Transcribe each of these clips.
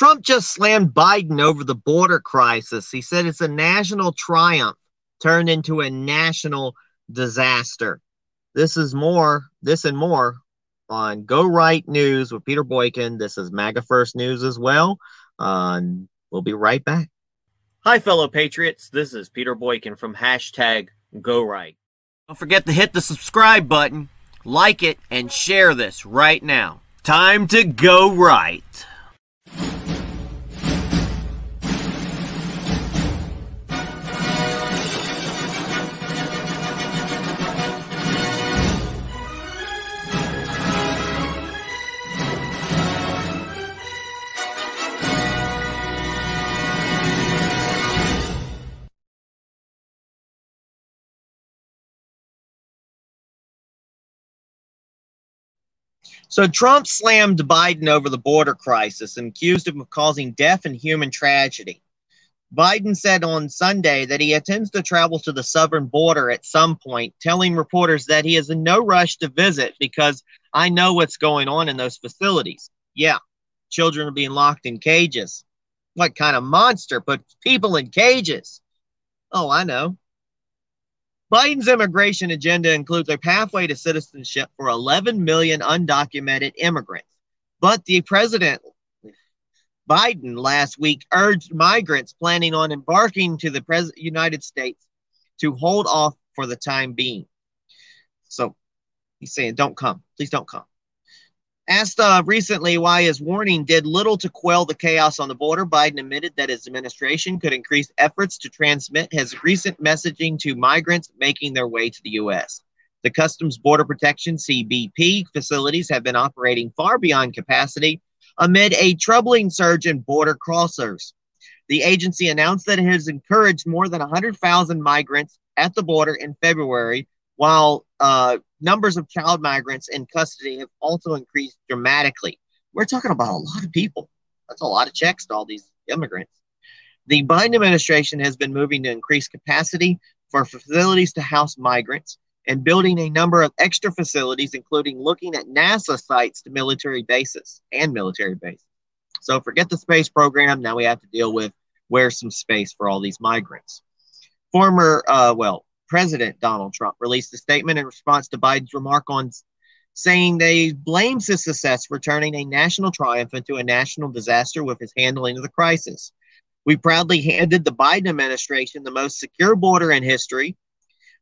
Trump just slammed Biden over the border crisis. He said it's a national triumph turned into a national disaster. This is more, this and more on Go Right News with Peter Boykin. This is MAGA First News as well. Uh, we'll be right back. Hi, fellow patriots. This is Peter Boykin from hashtag Go Right. Don't forget to hit the subscribe button, like it, and share this right now. Time to go right. So Trump slammed Biden over the border crisis and accused him of causing death and human tragedy. Biden said on Sunday that he intends to travel to the southern border at some point, telling reporters that he is in no rush to visit because I know what's going on in those facilities. Yeah, children are being locked in cages. What kind of monster puts people in cages? Oh, I know. Biden's immigration agenda includes a pathway to citizenship for 11 million undocumented immigrants. But the president, Biden, last week urged migrants planning on embarking to the pres- United States to hold off for the time being. So he's saying, don't come. Please don't come. Asked uh, recently why his warning did little to quell the chaos on the border, Biden admitted that his administration could increase efforts to transmit his recent messaging to migrants making their way to the U.S. The Customs Border Protection CBP facilities have been operating far beyond capacity amid a troubling surge in border crossers. The agency announced that it has encouraged more than 100,000 migrants at the border in February, while uh, numbers of child migrants in custody have also increased dramatically. We're talking about a lot of people. That's a lot of checks to all these immigrants. The Biden administration has been moving to increase capacity for facilities to house migrants and building a number of extra facilities, including looking at NASA sites to military bases and military bases. So forget the space program. Now we have to deal with where's some space for all these migrants. Former, uh, well, President Donald Trump released a statement in response to Biden's remark on saying they blames his success for turning a national triumph into a national disaster with his handling of the crisis. We proudly handed the Biden administration the most secure border in history.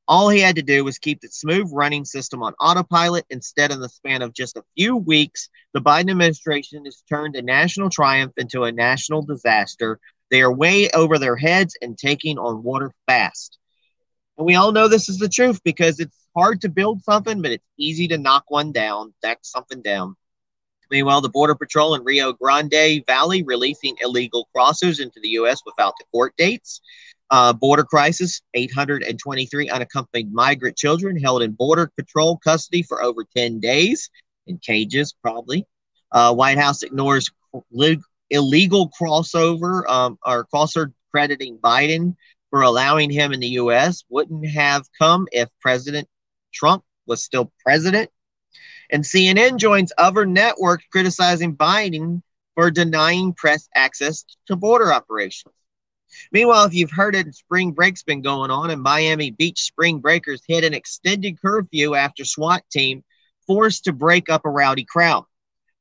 All he had to do was keep the smooth running system on autopilot. Instead, in the span of just a few weeks, the Biden administration has turned a national triumph into a national disaster. They are way over their heads and taking on water fast. And we all know this is the truth because it's hard to build something, but it's easy to knock one down, knock something down. Meanwhile, the Border Patrol in Rio Grande Valley releasing illegal crossers into the U.S. without the court dates. Uh, border crisis 823 unaccompanied migrant children held in Border Patrol custody for over 10 days in cages, probably. Uh, White House ignores illegal crossover um, or crosser crediting Biden for allowing him in the U.S. wouldn't have come if President Trump was still president. And CNN joins other networks criticizing Biden for denying press access to border operations. Meanwhile, if you've heard it, spring break's been going on, and Miami Beach spring breakers hit an extended curfew after SWAT team forced to break up a rowdy crowd.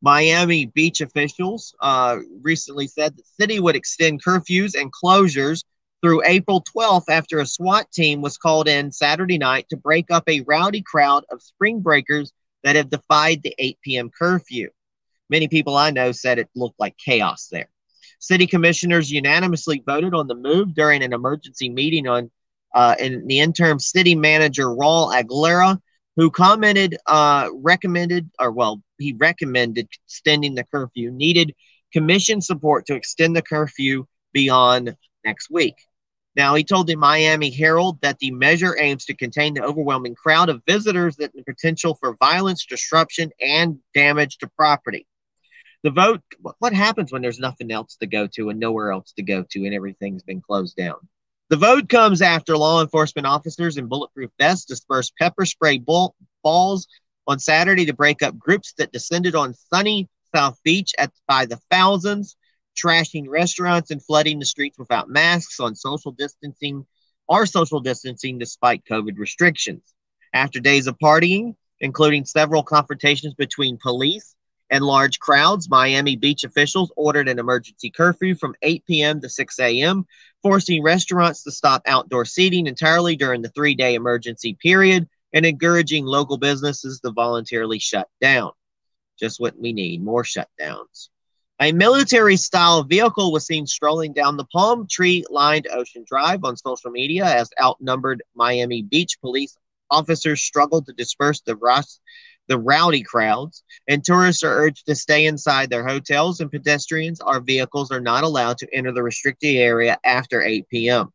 Miami Beach officials uh, recently said the city would extend curfews and closures through April 12th after a SWAT team was called in Saturday night to break up a rowdy crowd of spring breakers that have defied the 8 p.m. curfew. Many people I know said it looked like chaos there. City commissioners unanimously voted on the move during an emergency meeting on uh, and the interim city manager Raul Aguilera, who commented, uh, recommended, or well, he recommended extending the curfew, needed commission support to extend the curfew beyond next week. Now, he told the Miami Herald that the measure aims to contain the overwhelming crowd of visitors that the potential for violence, disruption, and damage to property. The vote, what happens when there's nothing else to go to and nowhere else to go to and everything's been closed down? The vote comes after law enforcement officers in bulletproof vests dispersed pepper spray bull- balls on Saturday to break up groups that descended on sunny South Beach at by the thousands, trashing restaurants and flooding the streets without masks on social distancing or social distancing despite COVID restrictions. After days of partying, including several confrontations between police and large crowds, Miami Beach officials ordered an emergency curfew from 8 p.m. to 6 a.m., forcing restaurants to stop outdoor seating entirely during the three day emergency period and encouraging local businesses to voluntarily shut down. Just what we need more shutdowns. A military style vehicle was seen strolling down the palm tree lined Ocean Drive on social media as outnumbered Miami Beach police officers struggled to disperse the rust the rowdy crowds, and tourists are urged to stay inside their hotels, and pedestrians or vehicles are not allowed to enter the restricted area after 8 p.m.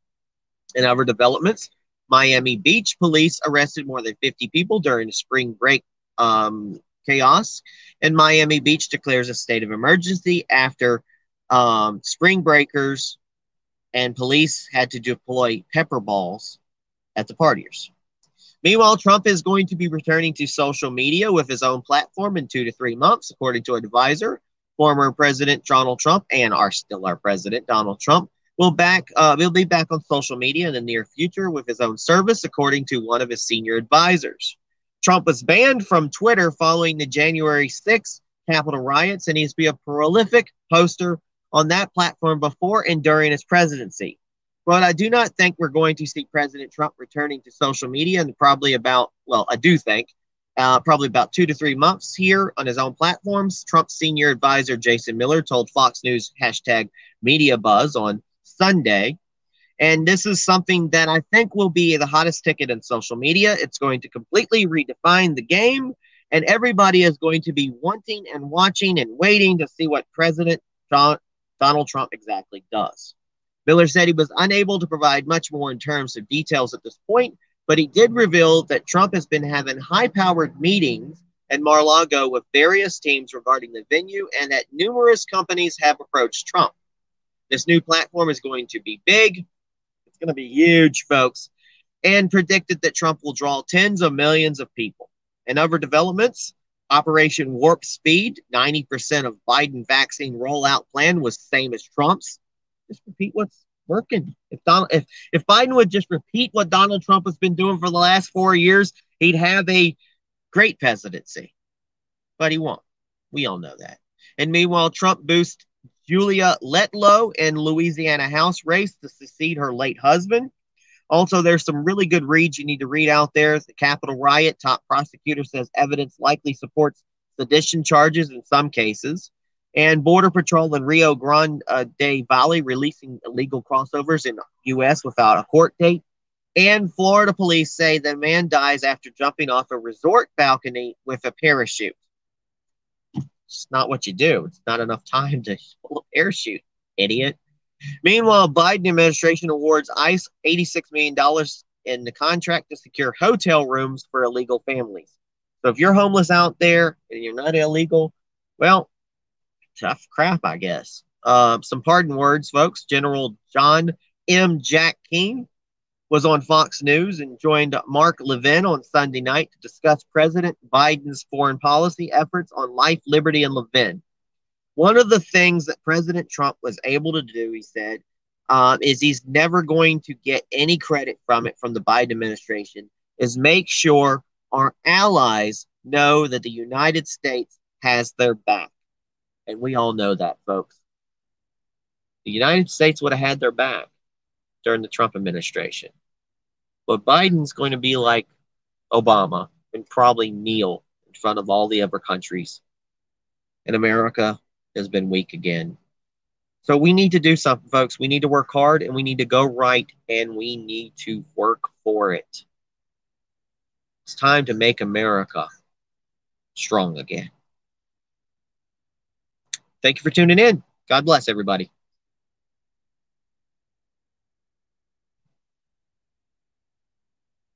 In other developments, Miami Beach police arrested more than 50 people during spring break um, chaos, and Miami Beach declares a state of emergency after um, spring breakers and police had to deploy pepper balls at the partiers. Meanwhile, Trump is going to be returning to social media with his own platform in two to three months, according to advisor. Former President Donald Trump and our still our president Donald Trump will back uh, will be back on social media in the near future with his own service, according to one of his senior advisors. Trump was banned from Twitter following the January 6th Capitol riots, and he's been a prolific poster on that platform before and during his presidency. But I do not think we're going to see President Trump returning to social media and probably about, well, I do think, uh, probably about two to three months here on his own platforms. Trump's senior advisor, Jason Miller, told Fox News hashtag media buzz on Sunday. And this is something that I think will be the hottest ticket in social media. It's going to completely redefine the game, and everybody is going to be wanting and watching and waiting to see what President Donald Trump exactly does. Miller said he was unable to provide much more in terms of details at this point, but he did reveal that Trump has been having high powered meetings at Mar a Lago with various teams regarding the venue and that numerous companies have approached Trump. This new platform is going to be big, going to be huge, folks, and predicted that Trump will draw tens of millions of people. And other developments, Operation Warp Speed, 90% of Biden vaccine rollout plan was same as Trump's just repeat what's working. If Donald, if if Biden would just repeat what Donald Trump has been doing for the last four years, he'd have a great presidency. But he won't. We all know that. And meanwhile, Trump boosts Julia Letlow in Louisiana House race to succeed her late husband. Also, there's some really good reads you need to read out there. The Capitol riot top prosecutor says evidence likely supports sedition charges in some cases and Border Patrol in Rio Grande uh, Valley releasing illegal crossovers in U.S. without a court date. And Florida police say the man dies after jumping off a resort balcony with a parachute. It's not what you do. It's not enough time to air shoot, idiot. Meanwhile, Biden administration awards ICE $86 million in the contract to secure hotel rooms for illegal families. So if you're homeless out there and you're not illegal, well, tough crap, I guess. Uh, some pardon words, folks. General John M. Jack Keane was on Fox News and joined Mark Levin on Sunday night to discuss President Biden's foreign policy efforts on life, liberty, and Levin. One of the things that President Trump was able to do, he said, um, is he's never going to get any credit from it from the Biden administration, is make sure our allies know that the United States has their back. And we all know that, folks. The United States would have had their back during the Trump administration. But Biden's going to be like Obama and probably kneel in front of all the other countries. And America has been weak again. So we need to do something, folks. We need to work hard and we need to go right and we need to work for it. It's time to make America strong again. Thank you for tuning in. God bless everybody.